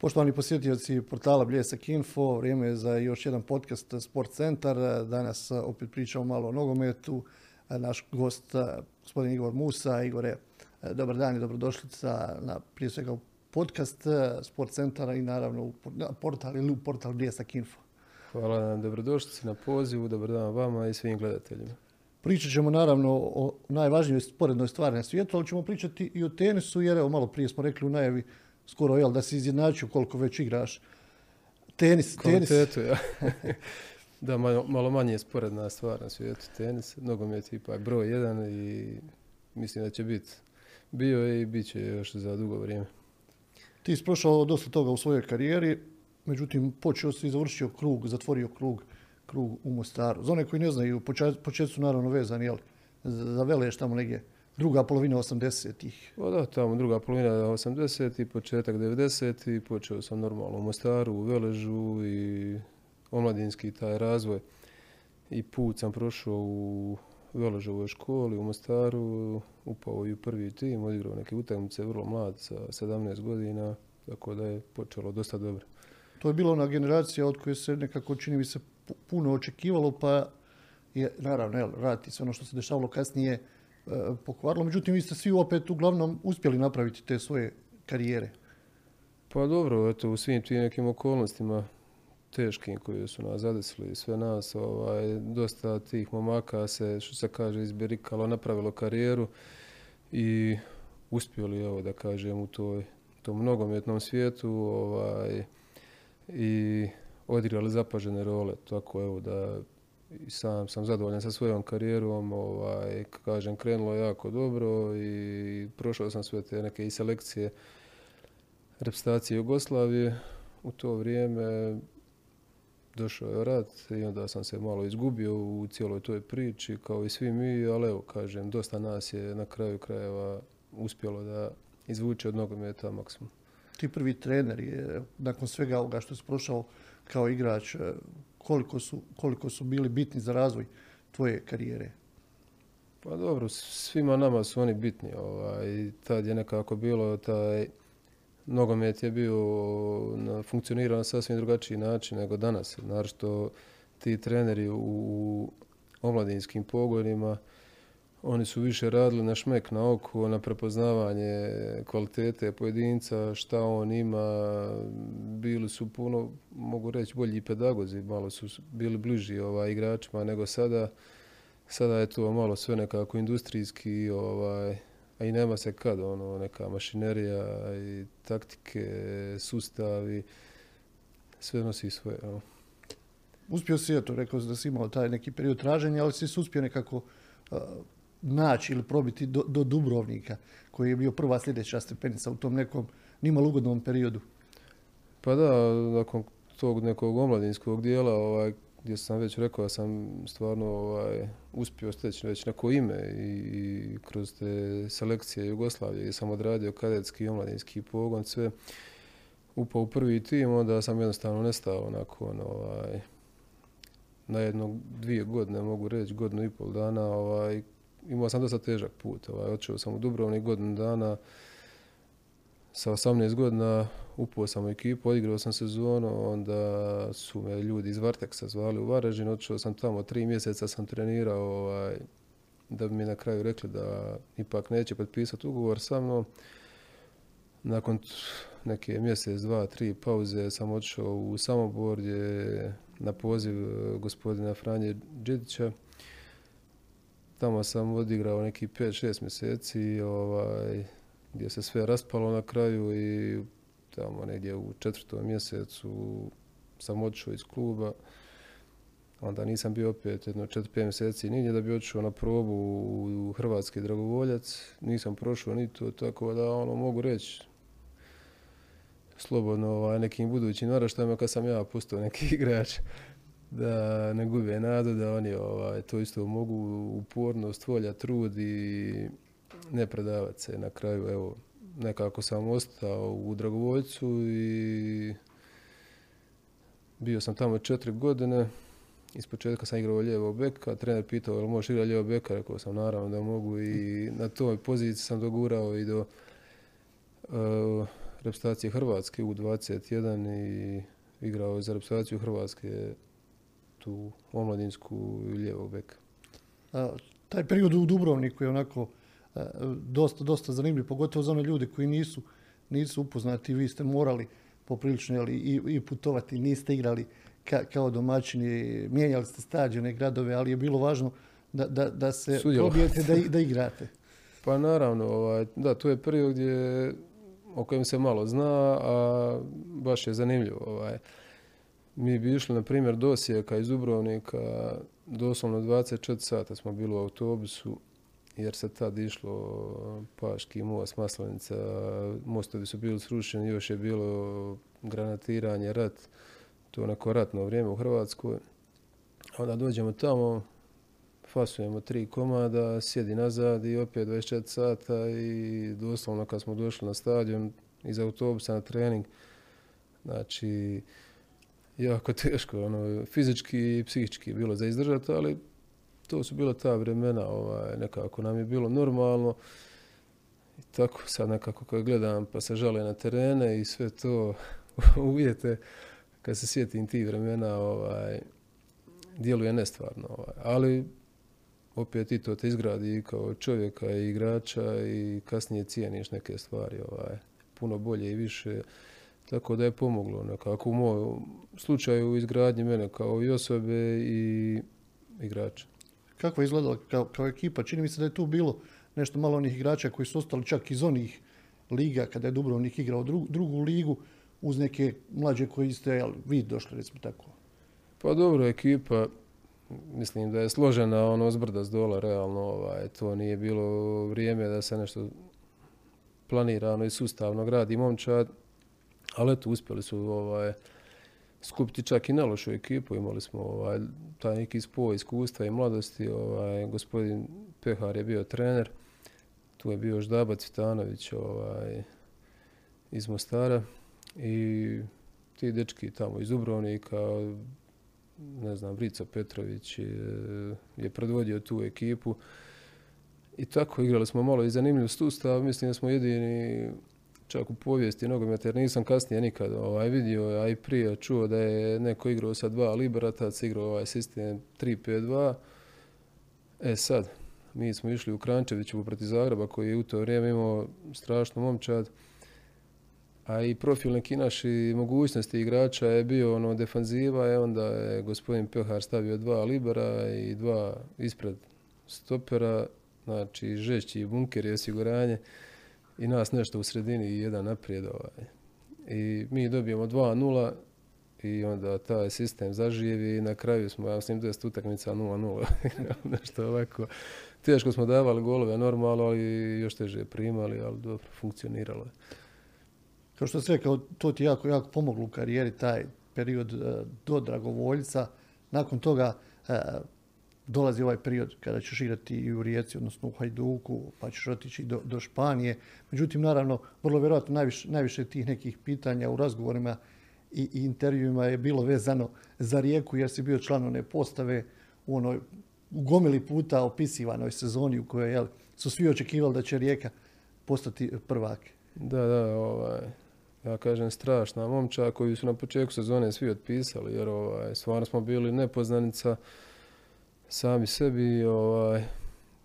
Poštovani posjetioci portala Bljesak Info, vrijeme je za još jedan podcast Sport Centar. Danas opet pričamo malo o nogometu. Naš gost, gospodin Igor Musa. Igore, dobar dan i dobrodošlica na prije svega podcast Sport Centara i naravno u portal ili u portal Bljesak Info. Hvala na dobrodošlici, na pozivu, dobar dan vama i svim gledateljima. Pričat ćemo naravno o najvažnijoj sporednoj stvari na svijetu, ali ćemo pričati i o tenisu, jer evo malo prije smo rekli u najavi skoro jel, da si izjednačio koliko već igraš tenis. Kvalitetu, ja. da, malo, malo manje je sporedna stvar na svijetu tenis. Nogomet je ipak broj jedan i mislim da će biti bio i bit će još za dugo vrijeme. Ti si prošao dosta toga u svojoj karijeri, međutim počeo si i završio krug, zatvorio krug, krug u Mostaru. Za one koji ne znaju, počet su naravno vezani jel, za Veleš tamo negdje druga polovina 80-ih. Pa da, tamo druga polovina 80-ih, početak 90-ih, počeo sam normalno u Mostaru, u Veležu i omladinski taj razvoj. I put sam prošao u Veležovoj školi u Mostaru, upao i u prvi tim, odigrao neke utakmice, vrlo mlad, sa 17 godina, tako da je počelo dosta dobro. To je bila ona generacija od koje se nekako čini mi se puno očekivalo, pa je naravno jel, raditi sve ono što se dešavalo kasnije pokvarilo. Međutim, vi ste svi opet uglavnom uspjeli napraviti te svoje karijere. Pa dobro, eto, u svim tim nekim okolnostima teškim koje su nas zadesili sve nas, ovaj, dosta tih momaka se, što se kaže, izberikalo, napravilo karijeru i uspjeli, evo da kažem, u toj, tom nogometnom svijetu ovaj, i odigrali zapažene role, tako evo da sam sam zadovoljan sa svojom karijerom, ovaj, kažem, krenulo jako dobro i prošao sam sve te neke i selekcije reprezentacije Jugoslavije u to vrijeme došao je rat i onda sam se malo izgubio u cijeloj toj priči kao i svi mi, ali evo kažem, dosta nas je na kraju krajeva uspjelo da izvuče od nogometa maksimum. Ti prvi trener je, nakon svega ovoga što si prošao kao igrač, koliko su, koliko su bili bitni za razvoj tvoje karijere? Pa dobro, svima nama su oni bitni. Ovaj, tad je nekako bilo taj nogomet je bio na, funkcionirao na sasvim drugačiji način nego danas. Naravno, ti treneri u omladinskim pogonima, oni su više radili na šmek na oko, na prepoznavanje kvalitete pojedinca, šta on ima. Bili su puno, mogu reći, bolji pedagozi, malo su bili bliži ovaj, igračima nego sada. Sada je to malo sve nekako industrijski, ovaj, a i nema se kad, ono, neka mašinerija i taktike, sustavi, sve nosi svoje. Ono. Uspio si, eto, rekao da si imao taj neki period traženja, ali si uspio nekako naći ili probiti do, do, Dubrovnika, koji je bio prva sljedeća stepenica u tom nekom nimalo ugodnom periodu. Pa da, nakon tog nekog omladinskog dijela, ovaj, gdje sam već rekao da sam stvarno ovaj, uspio steći već neko ime i, i, kroz te selekcije Jugoslavije gdje sam odradio kadetski i omladinski pogon, sve upao u prvi tim, onda sam jednostavno nestao nakon ovaj, na jedno dvije godine, mogu reći godinu i pol dana, ovaj, imao sam dosta težak put. Ovaj, otišao sam u Dubrovnik godinu dana, sa 18 godina upao sam u ekipu, odigrao sam sezonu, onda su me ljudi iz Varteksa zvali u Varaždin, otišao sam tamo, tri mjeseca sam trenirao, ovaj, da bi mi na kraju rekli da ipak neće potpisati ugovor sa mnom. Nakon neke mjesec, dva, tri pauze sam otišao u Samobor gdje na poziv gospodina Franje Đidića. Tamo sam odigrao neki 5-6 mjeseci, ovaj, gdje se sve raspalo na kraju i tamo negdje u četvrtom mjesecu sam otišao iz kluba. Onda nisam bio opet jedno 4-5 mjeseci nigdje da bi otišao na probu u Hrvatski dragovoljac. Nisam prošao ni to, tako da ono mogu reći slobodno ovaj, nekim budućim naraštajima kad sam ja pustio neki igrač da ne gube nadu, da oni ovaj, to isto mogu upornost, volja, trud i ne predavati se. Na kraju, evo, nekako sam ostao u Dragovoljcu i bio sam tamo četiri godine. Iz početka sam igrao lijevo beka, trener pitao je li možeš igrati lijevo beka, rekao sam naravno da mogu i na toj poziciji sam dogurao i do uh, reprezentacije Hrvatske u 21 i igrao za reprezentaciju Hrvatske tu omladinsku i lijevog beka. taj period u Dubrovniku je onako dosta, dosta zanimljiv, pogotovo za one ljude koji nisu, nisu upoznati. Vi ste morali poprilično jeli, i, i putovati, niste igrali kao domaćini, mijenjali ste stadione, gradove, ali je bilo važno da, da, da se probijete da, da igrate. Pa naravno, ovaj, da, to je period gdje, o kojem se malo zna, a baš je zanimljivo. Ovaj. Mi bi išli, na primjer, do Osijeka iz Dubrovnika, doslovno 24 sata smo bili u autobusu, jer se tad išlo Paški most, Maslenica, mostovi su bili srušeni, još je bilo granatiranje, rat, to neko ratno vrijeme u Hrvatskoj. Onda dođemo tamo, fasujemo tri komada, sjedi nazad i opet 24 sata i doslovno kad smo došli na stadion iz autobusa na trening, znači jako teško, ono, fizički i psihički bilo za izdržati, ali to su bila ta vremena, ovaj, nekako nam je bilo normalno. I tako sad nekako kad gledam pa se žale na terene i sve to uvijete, kad se sjetim tih vremena, ovaj, djeluje nestvarno. Ovaj. Ali opet i to te izgradi kao čovjeka i igrača i kasnije cijeniš neke stvari ovaj, puno bolje i više. Tako da je pomoglo nekako u mojom slučaju u izgradnji mene kao i osobe i igrača. Kako je izgledala kao, kao ekipa? Čini mi se da je tu bilo nešto malo onih igrača koji su ostali čak iz onih liga kada je Dubrovnik igrao drugu ligu uz neke mlađe koji ste jel, vi došli recimo tako. Pa dobro, ekipa mislim da je složena ono zbrda s dola realno ovaj, to nije bilo vrijeme da se nešto planirano i sustavno gradi momčad ali eto uspjeli su ovaj, skupiti čak i na lošu ekipu. Imali smo ovaj, taj neki spoj iskustva i mladosti. Ovaj, gospodin Pehar je bio trener. Tu je bio Ždaba Cvitanović ovaj, iz Mostara. I ti dečki tamo iz Dubrovnika, ne znam, Vrica Petrović je, je predvodio tu ekipu. I tako igrali smo malo i zanimljiv sustav. Mislim da smo jedini čak u povijesti nogometa, jer nisam kasnije nikad ovaj, vidio, a i prije čuo da je neko igrao sa dva liberatac, igrao ovaj sistem 3-5-2. E sad, mi smo išli u Krančeviću protiv Zagreba koji je u to vrijeme imao strašnu momčad, a i profil neki naši mogućnosti igrača je bio ono defanziva, e onda je gospodin Pehar stavio dva libera i dva ispred stopera, znači žešći bunker i osiguranje i nas nešto u sredini i jedan naprijed. Ovaj. I mi dobijemo 2-0 i onda taj sistem zaživi i na kraju smo, ja mislim, 10 utakmica 0-0. nešto ovako. Teško smo davali golove normalno, ali još teže primali, ali dobro, funkcioniralo je. Kao što se rekao, to ti jako, jako pomoglo u karijeri, taj period uh, do Dragovoljca. Nakon toga uh, dolazi ovaj period kada ćeš igrati i u Rijeci, odnosno u Hajduku, pa ćeš otići do, do Španije. Međutim, naravno, vrlo vjerojatno najviše, najviše tih nekih pitanja u razgovorima i, i intervjuima je bilo vezano za Rijeku, jer si bio član one postave u onoj u gomili puta opisivanoj sezoni u kojoj jel, su svi očekivali da će Rijeka postati prvak. Da, da, ovaj, ja kažem strašna momča koju su na početku sezone svi otpisali, jer ovaj, stvarno smo bili nepoznanica, sami sebi, ovaj,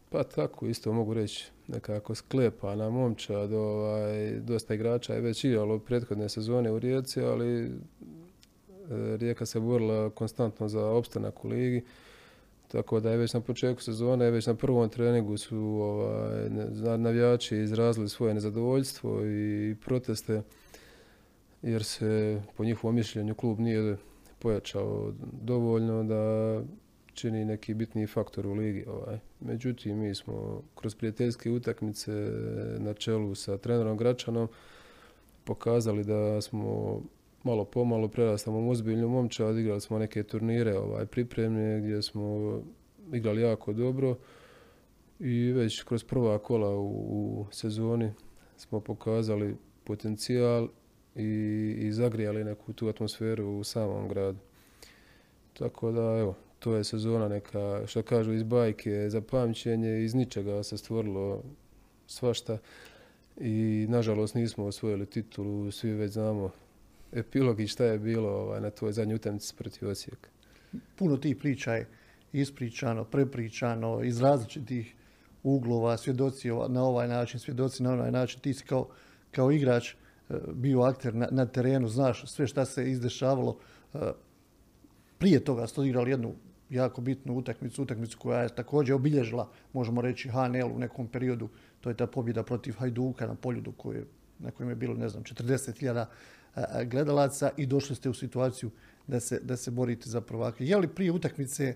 pa tako isto mogu reći, nekako sklepana momčad, ovaj, dosta igrača je već igralo prethodne sezone u Rijeci, ali e, Rijeka se borila konstantno za opstanak u ligi, tako da je već na početku sezone, već na prvom treningu su ovaj, navijači izrazili svoje nezadovoljstvo i proteste, jer se po njihovom mišljenju klub nije pojačao dovoljno da čini neki bitni faktor u ligi. Ovaj. Međutim, mi smo kroz prijateljske utakmice na čelu sa trenerom Gračanom pokazali da smo malo pomalo prerastamo ozbiljnu momčad, odigrali smo neke turnire ovaj, pripremne gdje smo igrali jako dobro i već kroz prva kola u, u sezoni smo pokazali potencijal i, i zagrijali neku tu atmosferu u samom gradu. Tako da, evo, to je sezona neka, što kažu iz bajke, za pamćenje, iz ničega se stvorilo svašta. i nažalost nismo osvojili titulu, svi već znamo epilog i šta je bilo ovaj, na tvoj zadnji utakmici protiv Osijeka. Puno tih priča je ispričano, prepričano, iz različitih uglova, svjedoci na ovaj način, svjedoci na ovaj način. Ti si kao, kao igrač e, bio akter na, na terenu, znaš sve šta se izdešavalo. E, prije toga ste odigrali jednu jako bitnu utakmicu, utakmicu koja je također obilježila, možemo reći, HNL u nekom periodu. To je ta pobjeda protiv Hajduka na Poljudu koje, na kojem je bilo, ne znam, 40.000 e, gledalaca i došli ste u situaciju da se, da se borite za prvake. Je li prije utakmice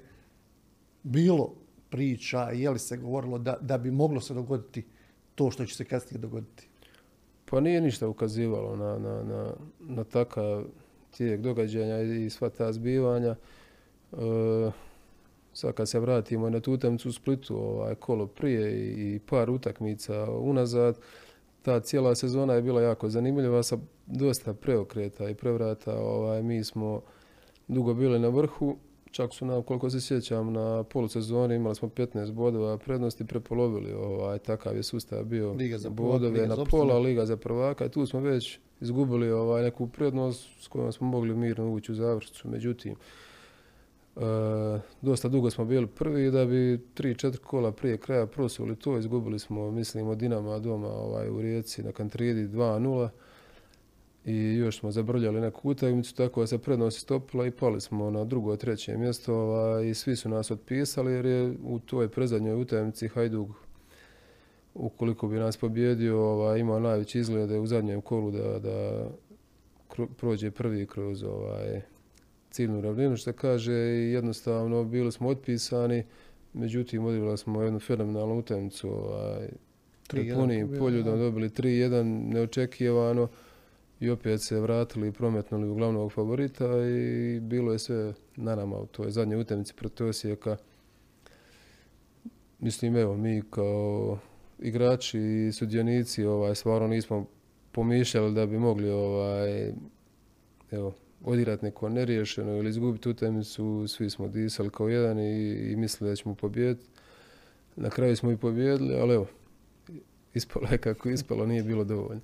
bilo priča, je li se govorilo da, da bi moglo se dogoditi to što će se kasnije dogoditi? Pa nije ništa ukazivalo na, na, na, na takav tijek događanja i sva ta zbivanja. E, sad kad se vratimo na tu utakmicu u Splitu, ovaj, kolo prije i par utakmica unazad, ta cijela sezona je bila jako zanimljiva sa dosta preokreta i prevrata. Ovaj, mi smo dugo bili na vrhu, čak su nam, koliko se sjećam, na polusezoni imali smo 15 bodova prednosti, prepolovili ovaj, takav je sustav bio Liga za bodove na pola, Liga za prvaka i tu smo već izgubili ovaj, neku prednost s kojom smo mogli mirno ući u završnicu. Međutim, e, dosta dugo smo bili prvi da bi 3-4 kola prije kraja prosuli to, izgubili smo, mislim, od Dinama doma ovaj, u Rijeci na Kantridi 2-0 i još smo zabrljali neku utakmicu, tako da se prednost istopila i pali smo na drugo, treće mjesto ovaj, i svi su nas otpisali jer je u toj prezadnjoj utakmici Hajduk ukoliko bi nas pobjedio ovaj, imao najveći izglede u zadnjem kolu da, da prođe prvi kroz ovaj, ciljnu ravninu što kaže i jednostavno bili smo otpisani međutim odigrali smo jednu fenomenalnu utakmicu ovaj, punim poljudom dobili 3-1 neočekivano i opet se vratili i prometnuli u glavnog favorita i bilo je sve na nama u toj zadnjoj utakmici protiv Osijeka. Mislim, evo, mi kao igrači i sudionici ovaj, stvarno nismo pomišljali da bi mogli ovaj, evo, odigrati neko neriješeno ili izgubiti utakmicu, svi smo disali kao jedan i, i mislili da ćemo pobijediti. Na kraju smo i pobijedili, ali evo, ispalo je kako ispalo, nije bilo dovoljno.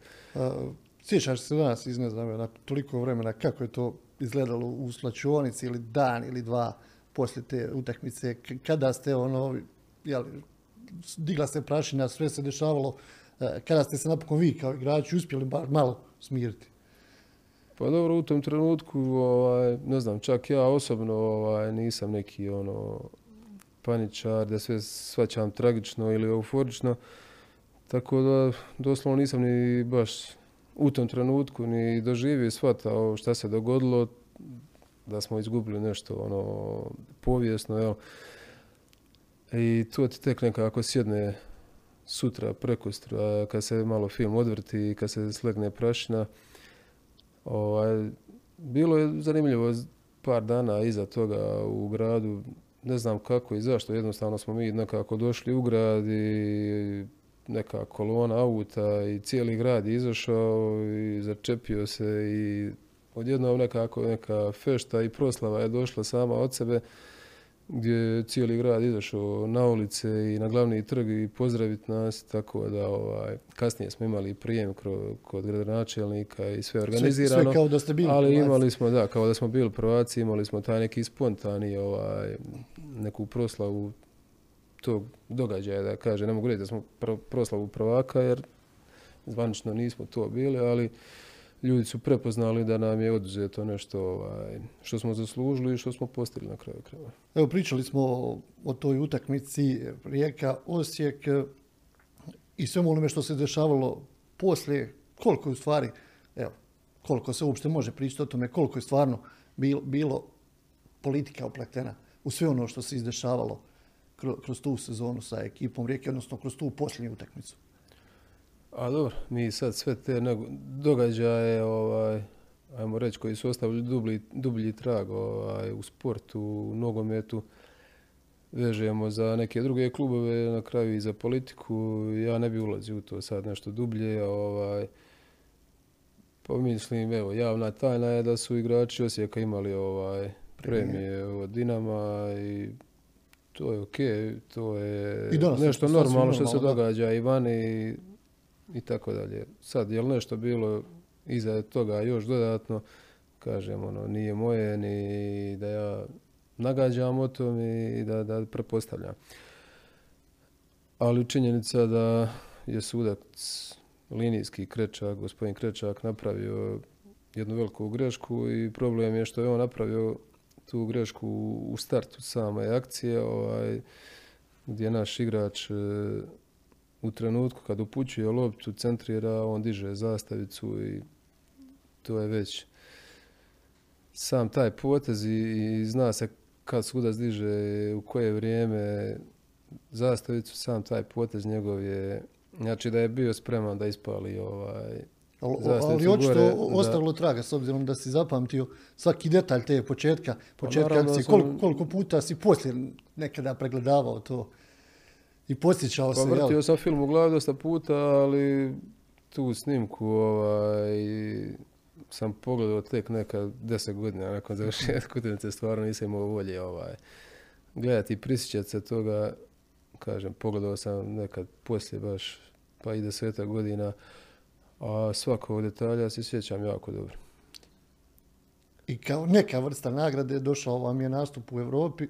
Sjećaš se danas iz ne znam, na toliko vremena kako je to izgledalo u slačionici ili dan ili dva poslije te utakmice, kada ste ono, jel, digla se prašina, sve se dešavalo, e, kada ste se napokon vi kao igrači uspjeli bar malo smiriti? Pa dobro, u tom trenutku, ovaj, ne znam, čak ja osobno ovaj, nisam neki ono paničar, da sve svačam tragično ili euforično, tako da doslovno nisam ni baš u tom trenutku ni doživio i shvatao šta se dogodilo, da smo izgubili nešto ono povijesno, jel? I to ti tek nekako sjedne sutra, prekustra, kad se malo film odvrti i kad se slegne prašina. Ovaj, bilo je zanimljivo par dana iza toga u gradu, ne znam kako i zašto, jednostavno smo mi nekako došli u grad i neka kolona auta i cijeli grad je izašao i začepio se i odjednom nekako neka fešta i proslava je došla sama od sebe gdje je cijeli grad izašao na ulice i na glavni trg i pozdraviti nas, tako da ovaj, kasnije smo imali prijem kod gradonačelnika i sve organizirano. Sve, kao da ste bili Ali imali smo, da, kao da smo bili prvaci, imali smo taj neki spontani, ovaj, neku proslavu tog događaja, da kaže, ne mogu reći da smo proslavu prvaka, jer zvanično nismo to bili, ali ljudi su prepoznali da nam je oduzeto nešto ovaj, što smo zaslužili i što smo postigli na kraju krajeva. Evo pričali smo o, toj utakmici Rijeka, Osijek i svemu onome što se dešavalo poslije, koliko je u stvari, evo, koliko se uopšte može pričati o tome, koliko je stvarno bilo, bilo politika opletena u sve ono što se izdešavalo kroz tu sezonu sa ekipom Rijeke, odnosno kroz tu posljednju utakmicu? A dobro, mi sad sve te događaje, ovaj, ajmo reći, koji su ostavili dublji, dublji trag ovaj, u sportu, u nogometu, vežemo za neke druge klubove, na kraju i za politiku. Ja ne bi ulazio u to sad nešto dublje. Ovaj, pa mislim, evo, javna tajna je da su igrači Osijeka imali ovaj, premije od Dinama i to je ok, to je nešto normalno što se događa i vani. I tako dalje. Sad, je li nešto bilo iza toga još dodatno, kažem, ono, nije moje ni da ja nagađam o tom i da, da prepostavljam. Ali činjenica da je sudac linijski Krečak, gospodin Krečak napravio jednu veliku grešku i problem je što je on napravio tu grešku u startu same akcije, ovaj, gdje naš igrač u trenutku kad upućuje loptu, centrira, on diže zastavicu i to je već sam taj potez i, zna se kad sudac diže u koje vrijeme zastavicu, sam taj potez njegov je, znači da je bio spreman da ispali ovaj, ali očito ostavilo traga s obzirom da si zapamtio svaki detalj te početka, pa početka akcije, koliko, koliko puta si poslije nekada pregledavao to i posjećao pa se. Pa vrtio sam film u glavi dosta puta, ali tu snimku ovaj, sam pogledao tek neka deset godina nakon završetka utakmice, stvarno nisam imao volje ovaj, gledati i prisjećati se toga. Kažem, pogledao sam nekad poslije baš pa i deseta godina, a svakog detalja se sjećam jako dobro. I kao neka vrsta nagrade došao vam je nastup u Europi,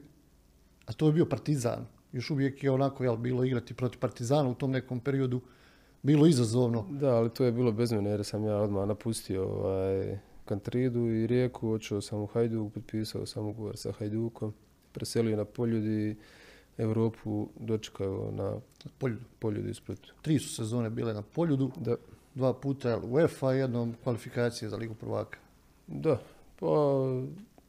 a to je bio Partizan. Još uvijek je onako jel, bilo igrati protiv Partizana u tom nekom periodu bilo izazovno. Da, ali to je bilo bez mene jer sam ja odmah napustio ovaj, Kantridu i Rijeku, očeo sam u Hajduk, potpisao sam ugovor sa Hajdukom, preselio na Poljudi, Europu dočekao na Poljudu, Poljudu ispred. Tri su sezone bile na Poljudu. Da dva puta UEFA, jednom kvalifikacije za Ligu prvaka. Da, pa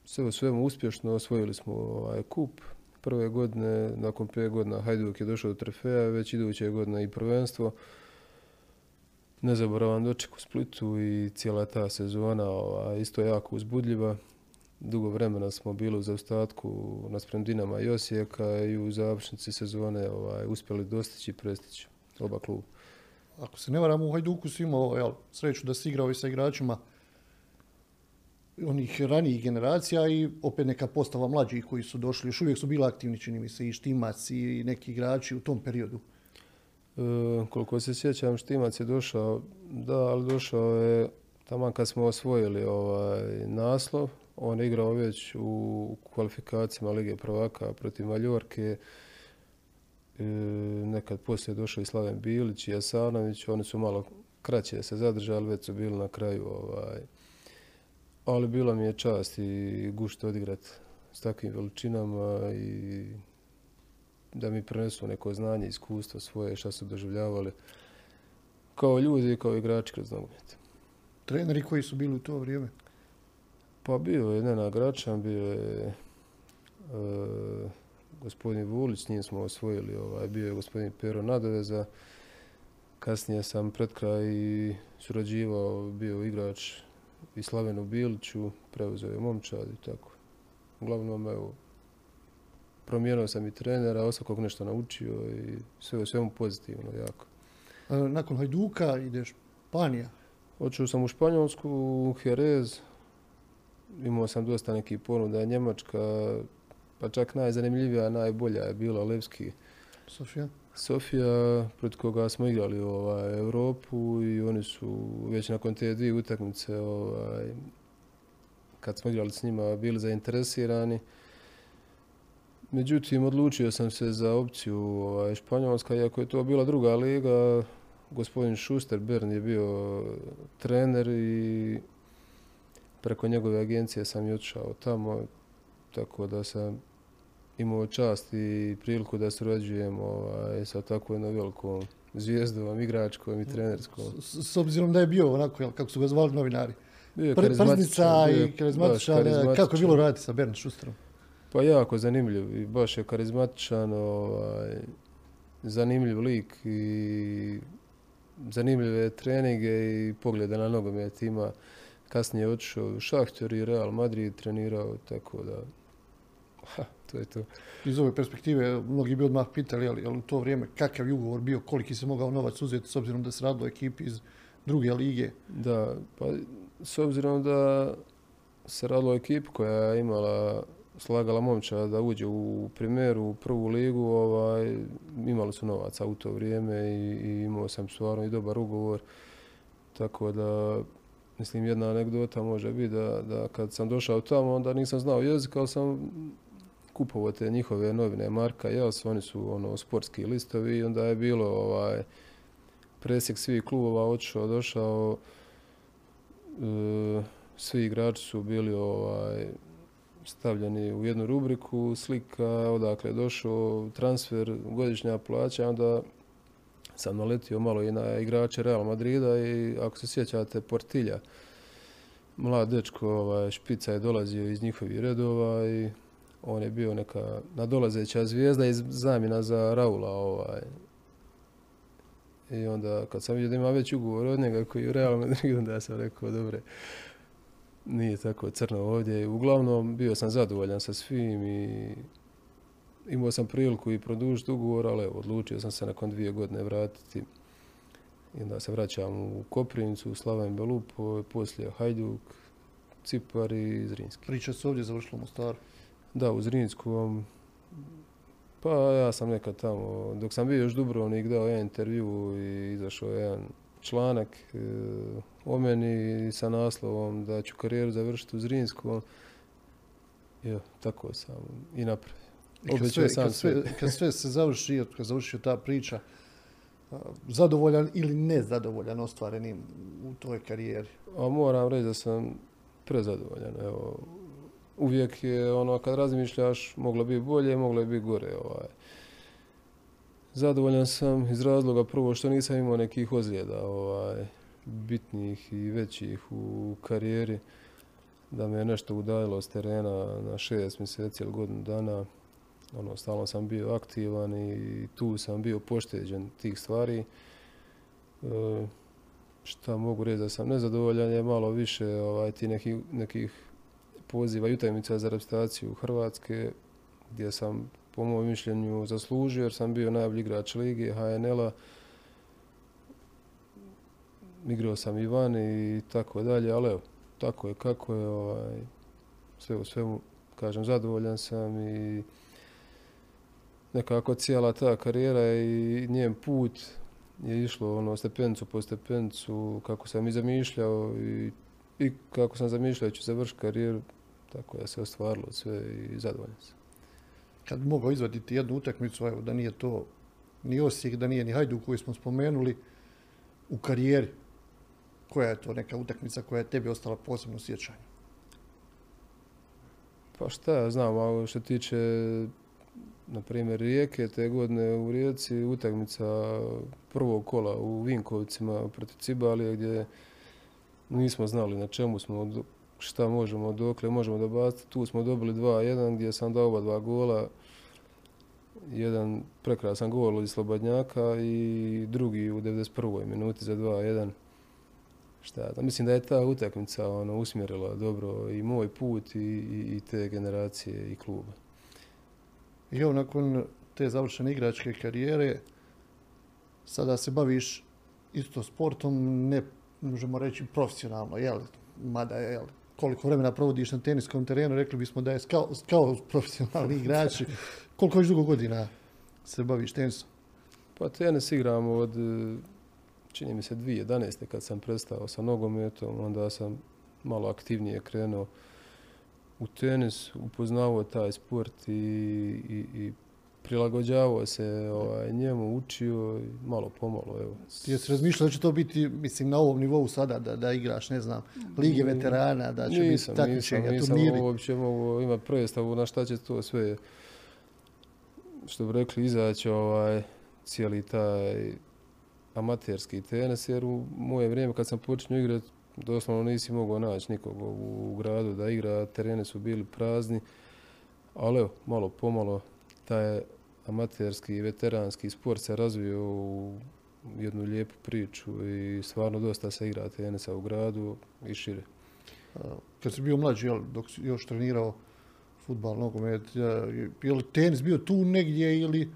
sve u svemu uspješno osvojili smo ovaj kup. Prve godine, nakon pet godina Hajduk je došao do trofeja, već iduće godine i prvenstvo. Nezaboravan doček u Splitu i cijela ta sezona ovaj, isto jako uzbudljiva. Dugo vremena smo bili u zaostatku naspram Dinama i Osijeka i u završnici sezone ovaj, uspjeli dostići i prestići oba kluba ako se ne varam, u Hajduku si imao sreću da si igrao i sa igračima onih ranijih generacija i opet neka postava mlađih koji su došli, još uvijek su bili aktivni, čini mi se, i Štimac i neki igrači u tom periodu. E, koliko se sjećam, Štimac je došao, da, ali došao je tamo kad smo osvojili ovaj naslov, on je igrao već u kvalifikacijama Lige prvaka protiv Maljorke, E, nekad poslije došao i Slaven Bilić i Jasanović, oni su malo kraće se zadržali, već su bili na kraju. Ovaj. Ali bila mi je čast i gušt odigrati s takvim veličinama i da mi prenesu neko znanje, iskustvo svoje, šta su doživljavali kao ljudi i kao igrači kroz nogomet. Treneri koji su bili u to vrijeme? Pa bio je Nena Gračan, bio je e, gospodin Vulić, s njim smo osvojili, ovaj, bio je gospodin Pero Nadoveza. Kasnije sam pred kraj surađivao, bio igrač i Slavenu Biliću, preuzeo je momčad i tako. Uglavnom, evo, promijenio sam i trenera, osvakog nešto naučio i sve u svemu pozitivno, jako. nakon Hajduka ideš Španija? Očeo sam u Španjolsku, u Jerez, imao sam dosta nekih ponuda, Njemačka, pa čak najzanimljivija, najbolja je bila Levski. Sofija? Sofija, pred koga smo igrali ovaj, Europu i oni su već nakon te dvije utakmice ovaj, kad smo igrali s njima bili zainteresirani. Međutim, odlučio sam se za opciju ovaj, Španjolska, iako je to bila druga liga. Gospodin Schuster Bern je bio trener i preko njegove agencije sam i otišao tamo tako da sam imao čast i priliku da surađujem ovaj, sa tako jednom velikom zvijezdom, igračkom i trenerskom. S, obzirom da je bio onako, kako su ga zvali novinari, bio je i karizmatičan, kako je bilo raditi sa Bernd Schusterom? Pa jako zanimljiv i baš je karizmatičan, ovaj, zanimljiv lik i zanimljive treninge i poglede na nogomet ima. Kasnije je otišao u Šahter i Real Madrid trenirao, tako da Ha, to je to. Iz ove perspektive, mnogi bi odmah pitali, ali, ali u to vrijeme kakav je ugovor bio, koliki se mogao novac uzeti s obzirom da se radilo ekipi iz druge lige? Da, pa s obzirom da se radilo ekipu koja je imala slagala momča da uđe u primeru, u prvu ligu, ovaj, imali su novaca u to vrijeme i, i imao sam stvarno i dobar ugovor. Tako da, mislim, jedna anegdota može biti da, da kad sam došao tamo, onda nisam znao jezik, ali sam kupovao te njihove novine Marka Jas, oni su ono sportski listovi i onda je bilo ovaj presjek svih klubova, otišao, došao, e, svi igrači su bili ovaj stavljeni u jednu rubriku, slika, odakle je došao, transfer, godišnja plaća, onda sam naletio malo i na igrače Real Madrida i ako se sjećate Portilja, mlad dečko, ovaj, špica je dolazio iz njihovih redova i on je bio neka nadolazeća zvijezda iz zamjena za Raula. Ovaj. I onda kad sam vidio da ima već ugovor od njega koji je u Real Madrid, onda sam rekao, dobre, nije tako crno ovdje. Uglavnom, bio sam zadovoljan sa svim i imao sam priliku i produžiti ugovor, ali odlučio sam se nakon dvije godine vratiti. I onda se vraćam u Koprivnicu, u Slaven Belupo, poslije Hajduk, Cipar i Zrinski. Priča se ovdje završila u Mostaru. Da, u Zrinskom. Pa ja sam nekad tamo, dok sam bio još Dubrovnik, dao jedan intervju i izašao jedan članak e, o meni sa naslovom da ću karijeru završiti u Zrinskom. Jo, tako sam i napravio. Kad, sve, kad, sve, kad sve se završi, kad završi ta priča, zadovoljan ili nezadovoljan ostvarenim u toj karijeri? A moram reći da sam prezadovoljan. Evo, uvijek je ono kad razmišljaš moglo bi bolje, moglo bi gore. Ovaj. Zadovoljan sam iz razloga prvo što nisam imao nekih ozljeda ovaj, bitnih i većih u karijeri da me nešto udaljilo s terena na šest mjeseci ili godinu dana. Ono, stalno sam bio aktivan i tu sam bio pošteđen tih stvari. E, šta mogu reći da sam nezadovoljan je malo više ovaj, ti nekih, nekih poziva i utakmica za reprezentaciju Hrvatske gdje sam po mojom mišljenju zaslužio jer sam bio najbolji igrač lige HNL-a. Igrao sam i van i tako dalje, ali evo, tako je kako je, ovaj, sve u svemu, kažem, zadovoljan sam i nekako cijela ta karijera i njen put je išlo ono stepencu po stepencu kako sam i zamišljao i, i kako sam zamišljao ću završiti karijeru tako da se ostvarilo sve i zadovoljan sam. Kad bi mogao izvaditi jednu utakmicu, evo da nije to ni Osijek, da nije ni Hajduk koji smo spomenuli u karijeri, koja je to neka utakmica koja je tebi ostala posebno sjećanje? Pa šta znam, a što tiče na primjer Rijeke, te godine u Rijeci utakmica prvog kola u Vinkovcima protiv Cibalije gdje nismo znali na čemu smo šta možemo, dokle možemo dobaciti. Tu smo dobili 2-1 gdje sam dao oba dva gola. Jedan prekrasan gol od Slobodnjaka i drugi u 91. minuti za 2-1. Šta mislim da je ta utakmica ono, usmjerila dobro i moj put i, i, i te generacije i kluba. I evo nakon te završene igračke karijere, sada se baviš isto sportom, ne možemo reći profesionalno, jel? Mada je, jel? Koliko vremena provodiš na teniskom terenu, rekli bismo da je kao, kao profesionalni igrači. koliko još dugo godina se baviš tenisom? Pa tenis igram od, čini mi se, 2011. kad sam prestao sa nogometom, onda sam malo aktivnije krenuo u tenis, upoznavao taj sport i, i, i prilagođavao se ovaj, njemu, učio i malo pomalo. Evo. Ti jesi razmišljao da će to biti, mislim, na ovom nivou sada, da, da igraš, ne znam, Lige veterana, da će nisam, biti takmičenja, nisam? Nisam uopće mogu imati predstavu na šta će to sve, što bi rekli, izaći ovaj, cijeli taj amaterski tenis, jer u moje vrijeme kad sam počinio igrati, doslovno nisi mogao naći nikog u gradu da igra, terene su bili prazni, ali evo, malo pomalo taj amaterski i veteranski sport se razvio u jednu lijepu priču i stvarno dosta se igra tenisa u gradu i šire. Kad si bio mlađi, jel, dok si još trenirao futbal, nogomet, je li tenis bio tu negdje ili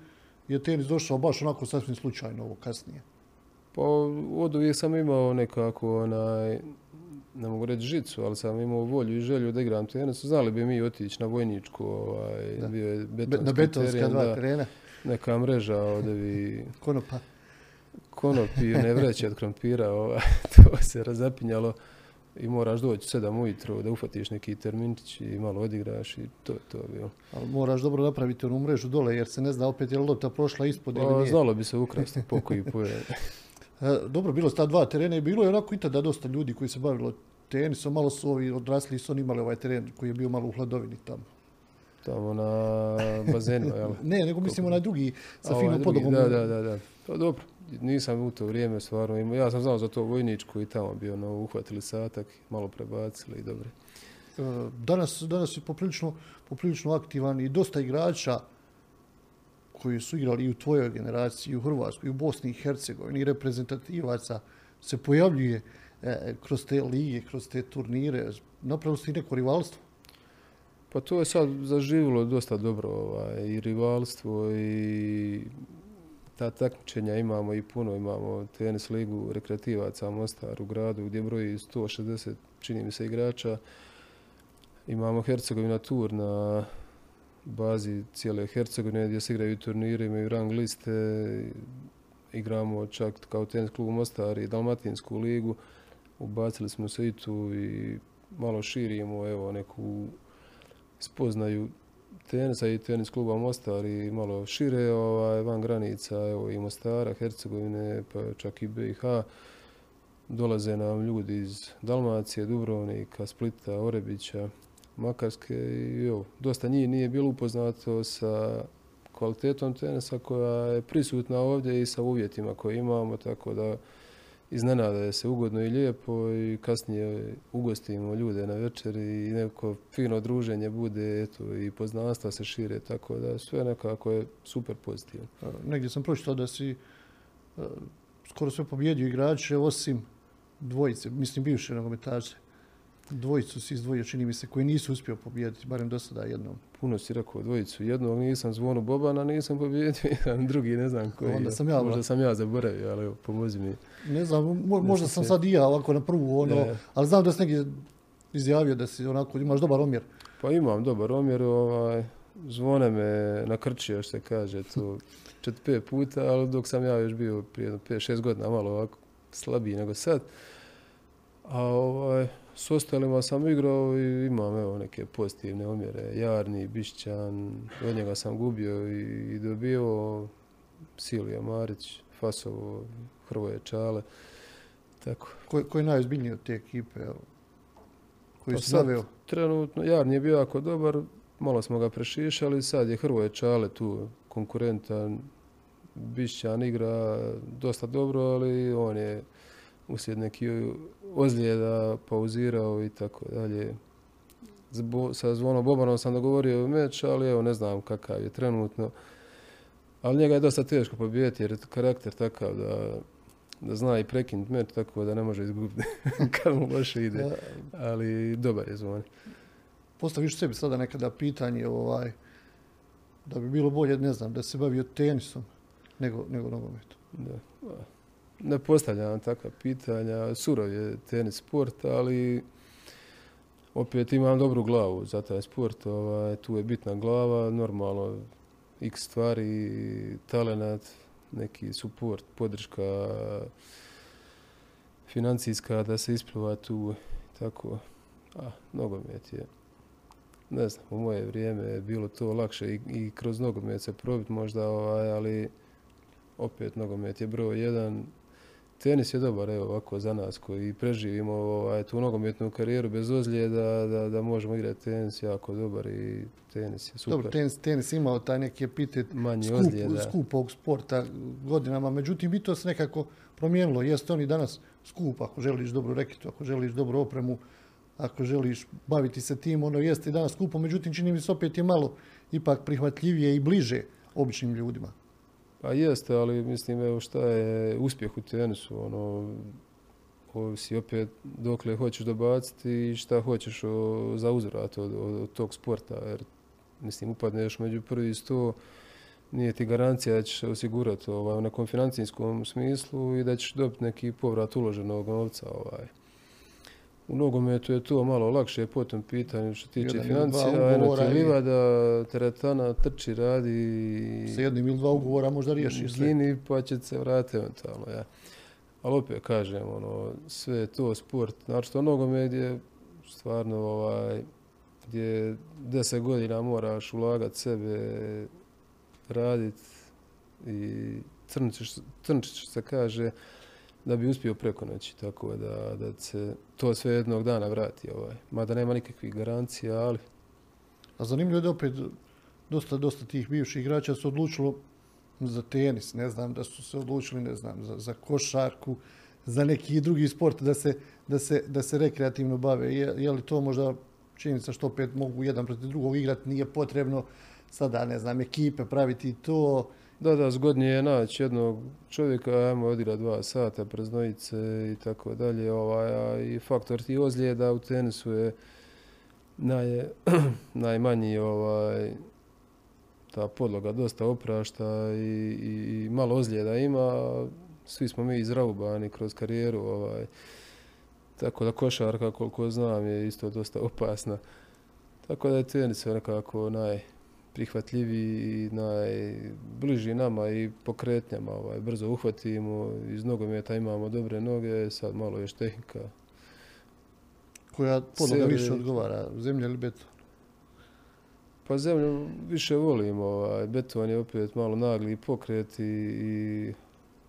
je tenis došao baš onako sasvim slučajno ovo kasnije? Pa od uvijek sam imao nekako onaj ne mogu reći žicu, ali sam imao volju i želju da igram tenis. Znali bi mi otići na vojničku, ovaj, Da. bio je Be- betonski na betonska teren, dva da, terena, neka mreža ovdje bi konopa. konopi, ne vreće od krompira, ovaj, to se razapinjalo i moraš doći u sedam ujutro da uhvatiš neki terminčić i malo odigraš i to je to bilo. Ali moraš dobro napraviti onu mrežu dole jer se ne zna opet je li lopta prošla ispod ili Pa, nije. znalo bi se ukrasti pokoji poje. E, Dobro, bilo su ta dva terena i bilo je onako i tada dosta ljudi koji se bavilo tenisom, malo su ovi odrasli su oni imali ovaj teren koji je bio malo u hladovini tamo. Tamo na bazenima, jel? Ne, nego mislim onaj drugi sa A ovaj finom podlogom. Da, da, da, da. Pa dobro, nisam u to vrijeme stvarno imao. Ja sam znao za to vojničku i tamo bio, no, uhvatili satak, malo prebacili i dobro. E, Danas, danas je poprilično, poprilično aktivan i dosta igrača koji su igrali i u tvojoj generaciji, i u Hrvatskoj, i u Bosni i Hercegovini, i reprezentativaca se pojavljuje e, kroz te lige, kroz te turnire. Napravili ste i neko rivalstvo. Pa to je sad zaživjelo dosta dobro ovaj, i rivalstvo i ta takmičenja imamo i puno imamo tenis ligu rekreativaca u Mostaru u gradu gdje broji 160 čini mi se igrača. Imamo Hercegovina tur na bazi cijele Hercegovine gdje se igraju turniri, imaju rang liste, igramo čak kao tenis klub Mostar i Dalmatinsku ligu. Ubacili smo se i tu i malo širimo evo neku spoznaju tenisa i tenis kluba Mostar i malo šire ovaj, van granica evo i Mostara, Hercegovine pa čak i BiH. Dolaze nam ljudi iz Dalmacije, Dubrovnika, Splita, Orebića, Makarske i evo, dosta njih nije bilo upoznato sa kvalitetom tenisa koja je prisutna ovdje i sa uvjetima koje imamo, tako da iznenada je se ugodno i lijepo i kasnije ugostimo ljude na večer i neko fino druženje bude, eto, i poznanstva se šire, tako da sve nekako je super pozitivno. Negdje sam pročitao da si e, skoro sve pobjedio igrače osim dvojice, mislim bivše nogometaše. Dvojicu si izdvojio, čini mi se, koji nisu uspio pobijediti, barem do sada jednom. Puno si rekao dvojicu, jednog nisam zvonu Bobana, nisam pobjedio, jedan drugi ne znam koji. Onda sam ja, Možda sam ja zaboravio, ali evo, pomozi mi. Ne znam, mo- možda sam sad i ja ovako na prvu, ono, Ne. ali znam da si negdje izjavio da si onako, imaš dobar omjer. Pa imam dobar omjer, ovaj, zvone me nakrčio, što se kaže, to četiri, pet puta, ali dok sam ja još bio prije jedno pet, šest godina, malo ovako slabiji nego sad. A ovaj, s ostalima sam igrao i imam evo neke pozitivne omjere. Jarni, Bišćan, od njega sam gubio i, i dobio Silvija Marić, Fasovo, Hrvoje Čale. Tako. Ko, ko je najozbiljniji od te ekipe, evo, koji Pa sad-? Trenutno, Jarni je bio jako dobar, malo smo ga prešišali, sad je Hrvoje Čale tu konkurentan, Bišćan igra dosta dobro, ali on je uslijed nekih ozljeda pauzirao i tako dalje. Zbo, sa Zvonom Bobanom sam dogovorio meč, ali evo ne znam kakav je trenutno. Ali njega je dosta teško pobijediti jer je karakter takav da, da zna i prekinuti meč, tako da ne može izgubiti kad mu loše ide. Ali dobar je Zvon. Postaviš sebi sada nekada pitanje, ovaj, da bi bilo bolje, ne znam, da se bavio tenisom nego, nego nogometom. Da. Ne postavljam takva pitanja. Surov je tenis sport, ali opet imam dobru glavu za taj sport. Ovaj, tu je bitna glava, normalno x stvari, talenat, neki suport, podrška financijska da se ispliva tu tako. A, nogomet je ne znam, u moje vrijeme je bilo to lakše i, i kroz nogomet se probiti možda, ovaj, ali opet nogomet je broj jedan. Tenis je dobar, evo ovako za nas koji preživimo ovaj, tu nogometnu karijeru bez ozljeda, da, da možemo igrati tenis jako dobar i tenis je super. Dobro, tenis, tenis imao taj neki epitet Manje skup, ozljeda. skupog sporta godinama, međutim i to se nekako promijenilo. Jeste on i danas skup ako želiš dobru reketu, ako želiš dobru opremu, ako želiš baviti se tim, ono jeste i danas skupo, međutim čini mi se opet je malo ipak prihvatljivije i bliže običnim ljudima. Pa jeste, ali mislim evo šta je uspjeh u tenisu, ono, ovisi opet dokle hoćeš dobaciti i šta hoćeš o, za od, od, od tog sporta, jer mislim upadneš među prvi sto, nije ti garancija da ćeš osigurati ovaj, u nekom financijskom smislu i da ćeš dobiti neki povrat uloženog novca. Ovaj. U nogometu je to malo lakše po tom pitanju što tiče Jedan financija. Eno ti livada, teretana, trči, radi. Sa jednim ili dva ugovora možda riješiš sve. Gini pa će se vratiti eventualno, ja. Ali opet kažem, ono, sve je to sport. Znači, to nogomet je stvarno ovaj, gdje deset godina moraš ulagati sebe, raditi i crnčiš, crnčiš se kaže da bi uspio preko noći, tako da, da se to sve jednog dana vrati. Ovaj. Mada nema nikakvih garancija, ali A zanimljivo je da opet dosta, dosta tih bivših igrača su odlučilo za tenis, ne znam, da su se odlučili, ne znam, za, za košarku, za neki drugi sport da se, da se, da se rekreativno bave. Je, je li to možda činjenica što opet mogu jedan protiv drugog igrati, nije potrebno sada, ne znam, ekipe praviti to. Da, da, zgodnije je naći jednog čovjeka, ajmo odigra dva sata preznojice i tako dalje, ovaj, a i faktor ti ozljeda u tenisu je naj, najmanji, ovaj, ta podloga dosta oprašta i, i, i malo ozljeda ima, svi smo mi izraubani kroz karijeru, ovaj, tako da košarka, koliko znam, je isto dosta opasna. Tako da je tenis nekako naj, prihvatljiviji i najbliži nama i pokretnjama. Ovaj, brzo uhvatimo, iz nogometa imamo dobre noge, sad malo još tehnika. koja podloga više odgovara, zemlja ili beton. Pa zemlju više volim, ovaj, beton je opet malo nagli pokret i, i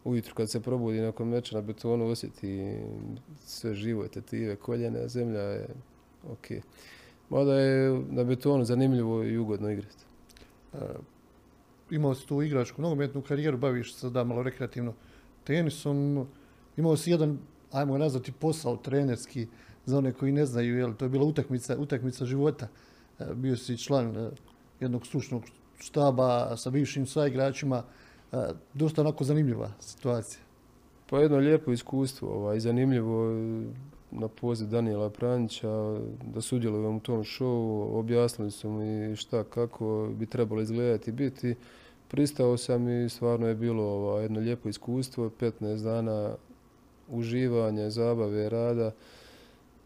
ujutru kad se probudi nakon meča na betonu osjeti sve živo, tetive, koljene, zemlja je ok. Mada je na betonu zanimljivo i ugodno igrati. E, imao si tu igračku nogometnu karijeru, baviš se da malo rekreativno tenisom, imao si jedan, ajmo nazvati, posao trenerski za one koji ne znaju, jel, to je bila utakmica, utakmica života. E, bio si član e, jednog stručnog štaba sa bivšim saigračima, dosta onako zanimljiva situacija. Pa jedno lijepo iskustvo, ovaj, zanimljivo na poziv Daniela Pranića da sudjelujem u tom šovu, objasnili su mi šta, kako bi trebalo izgledati biti. Pristao sam i stvarno je bilo ovaj, jedno lijepo iskustvo, 15 dana uživanja, zabave, rada.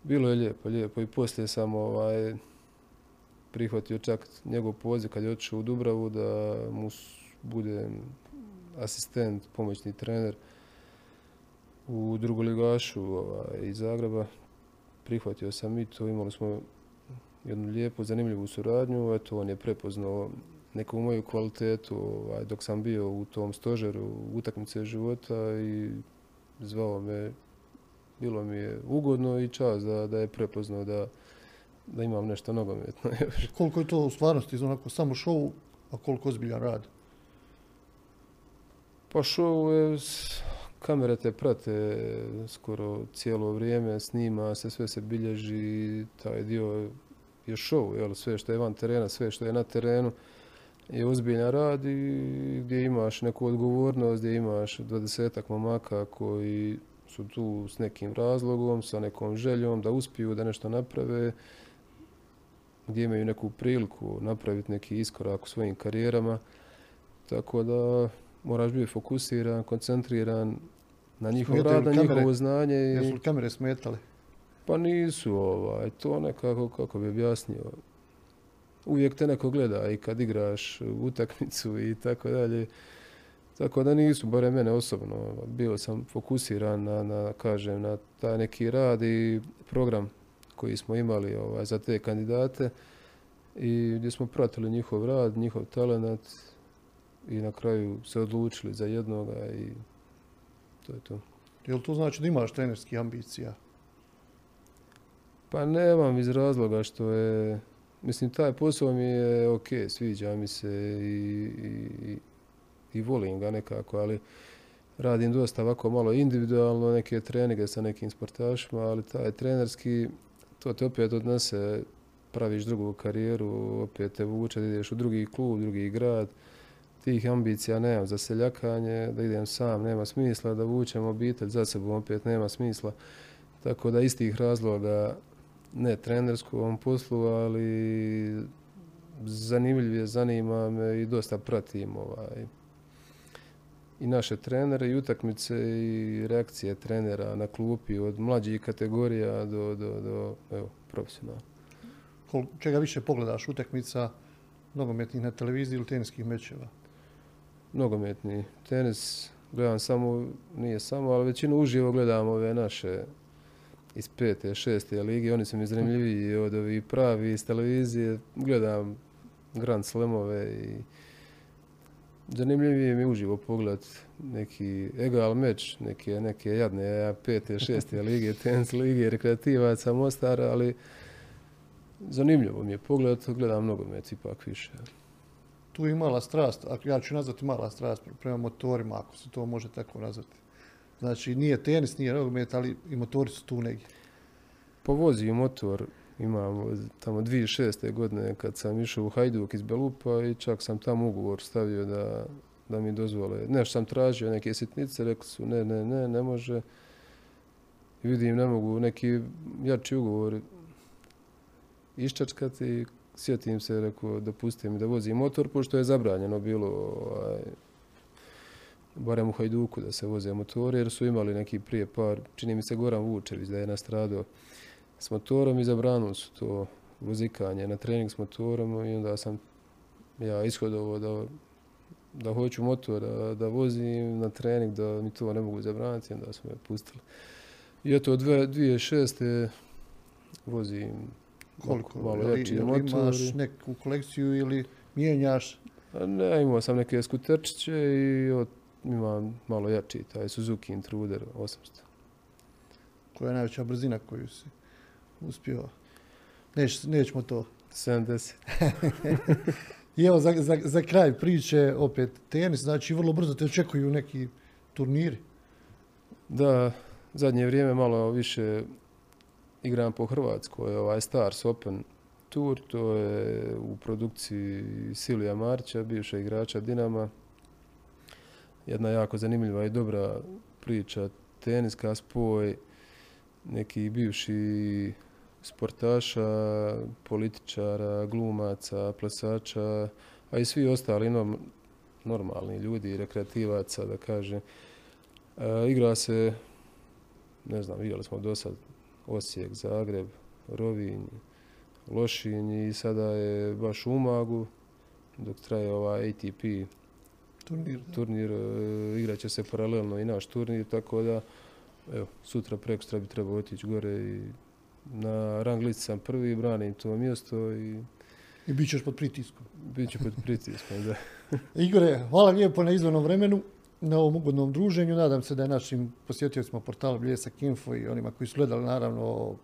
Bilo je lijepo, lijepo i poslije sam ovaj, prihvatio čak njegov poziv kad je otišao u Dubravu da mu budem asistent, pomoćni trener u drugoligašu ovaj, iz Zagreba. Prihvatio sam i to, imali smo jednu lijepu, zanimljivu suradnju. Eto, on je prepoznao neku moju kvalitetu ovaj, dok sam bio u tom stožeru utakmice života i zvao me. Bilo mi je ugodno i čast da, da je prepoznao da, da imam nešto nogometno. Koliko je to u stvarnosti onako samo šovu, a koliko ozbiljan rad? Pa show je, s- kamere te prate skoro cijelo vrijeme, snima se, sve se bilježi, taj dio je show, jel, sve što je van terena, sve što je na terenu je ozbiljan rad i gdje imaš neku odgovornost, gdje imaš dvadesetak momaka koji su tu s nekim razlogom, sa nekom željom da uspiju, da nešto naprave, gdje imaju neku priliku napraviti neki iskorak u svojim karijerama. Tako da moraš biti fokusiran, koncentriran na njihov Smetaju rad, na kamere? njihovo znanje. I, Jesu li kamere smetale? pa nisu ovaj, to nekako, kako bi objasnio, uvijek te neko gleda i kad igraš utakmicu i tako dalje. Tako da nisu, barem mene osobno, bio sam fokusiran na, na, kažem, na taj neki rad i program koji smo imali ovaj, za te kandidate i gdje smo pratili njihov rad, njihov talent i na kraju se odlučili za jednoga i to je to. Jel to znači da imaš trenerskih ambicija? Pa nemam iz razloga što je, mislim taj posao mi je ok, sviđa mi se i, i, i volim ga nekako, ali radim dosta ovako malo individualno, neke treninge sa nekim sportašima, ali taj trenerski, to te opet odnese, praviš drugu karijeru, opet te vuče ideš u drugi klub, drugi grad, tih ambicija nemam za seljakanje, da idem sam, nema smisla, da vučem obitelj za sebom, opet nema smisla. Tako da iz tih razloga ne trenersku ovom poslu, ali zanimljiv je, zanima me i dosta pratim ovaj, i naše trenere i utakmice i reakcije trenera na klupi od mlađih kategorija do, do, do evo, profesionalno. Čega više pogledaš utakmica nogometnih na televiziji ili teniskih mečeva? Nogometni. Tenis gledam samo, nije samo, ali većinu uživo gledam ove naše iz pete, šeste lige, oni su mi zanimljiviji od ovih pravi iz televizije. Gledam Grand Slamove i zanimljivije mi uživo pogled neki egal meč, neke, neke jadne pete, šeste lige, tenis lige, rekreativaca Mostara, ali zanimljivo mi je pogled, gledam nogomet ipak više. Tu je mala strast, ako ja ću nazvati mala strast prema motorima, ako se to može tako nazvati. Znači nije tenis, nije nogomet, ali i motori su tu negdje. Povozi motor, imamo tamo 2006. godine kad sam išao u Hajduk iz Belupa i čak sam tamo ugovor stavio da, da mi dozvole. Nešto sam tražio, neke sitnice, rekli su ne, ne, ne, ne može. Vidim, ne mogu neki jači ugovor iščačkati. Sjetim se, rekao, dopustite mi da vozim motor, pošto je zabranjeno bilo ovaj, barem u Hajduku da se voze motori, jer su imali neki prije par, čini mi se Goran Vučević da je nastradao s motorom i zabranili su to vozikanje na trening s motorom i onda sam ja ishodovao da, da hoću motor da, da vozim na trening, da mi to ne mogu zabraniti, onda su me pustili. I eto, dvije šeste vozim koliko, malo jači motor. Imaš neku kolekciju ili mijenjaš? Ne, imao sam neke skuterčiće i od, imam malo jači, taj Suzuki Intruder 800. Koja je najveća brzina koju si uspio. Neć, nećemo to. 70. I evo, za, za, za, kraj priče, opet tenis, znači vrlo brzo te očekuju neki turniri. Da, zadnje vrijeme malo više igram po Hrvatskoj, ovaj Stars Open Tour, to je u produkciji Silija Marća, bivša igrača Dinama. Jedna jako zanimljiva i dobra priča, teniska spoj, neki bivši sportaša, političara, glumaca, plesača, a i svi ostali normalni ljudi, rekreativaca, da kažem. E, igra se, ne znam, vidjeli smo do sad Osijek, Zagreb, Rovinj, Lošinj i sada je baš u Umagu, dok traje ovaj ATP turnir, turnir e, igrat će se paralelno i naš turnir, tako da evo, sutra preko bi trebao otići gore i na rang listi sam prvi, branim to mjesto i... I bit ćeš pod pritiskom. Biću pod pritiskom, da. Igore, hvala lijepo na izvornom vremenu, na ovom ugodnom druženju. Nadam se da je našim posjetiocima portala Bljesak Info i onima koji su gledali naravno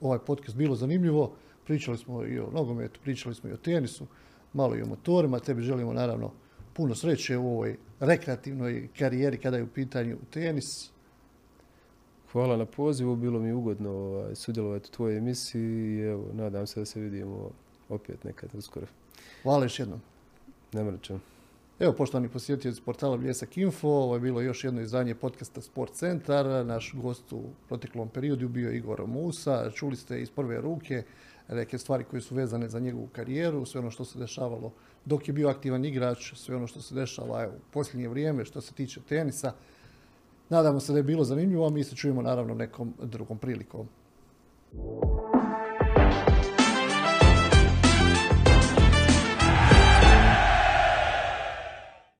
ovaj podcast bilo zanimljivo. Pričali smo i o nogometu, pričali smo i o tenisu, malo i o motorima. Tebi želimo naravno puno sreće u ovoj rekreativnoj karijeri kada je u pitanju tenis Hvala na pozivu, bilo mi ugodno ovaj, sudjelovati u tvojoj emisiji i evo, nadam se da se vidimo opet nekad uskoro. Hvala još jednom. Ne mračem. Evo, poštovani posjetitelji portala Bljesak Info, ovo je bilo još jedno izdanje podcasta Sport Centar. Naš gost u proteklom periodu bio Igor Musa. Čuli ste iz prve ruke neke stvari koje su vezane za njegovu karijeru, sve ono što se dešavalo dok je bio aktivan igrač, sve ono što se dešava u posljednje vrijeme što se tiče tenisa. Nadamo se da je bilo zanimljivo, a mi se čujemo naravno nekom drugom prilikom.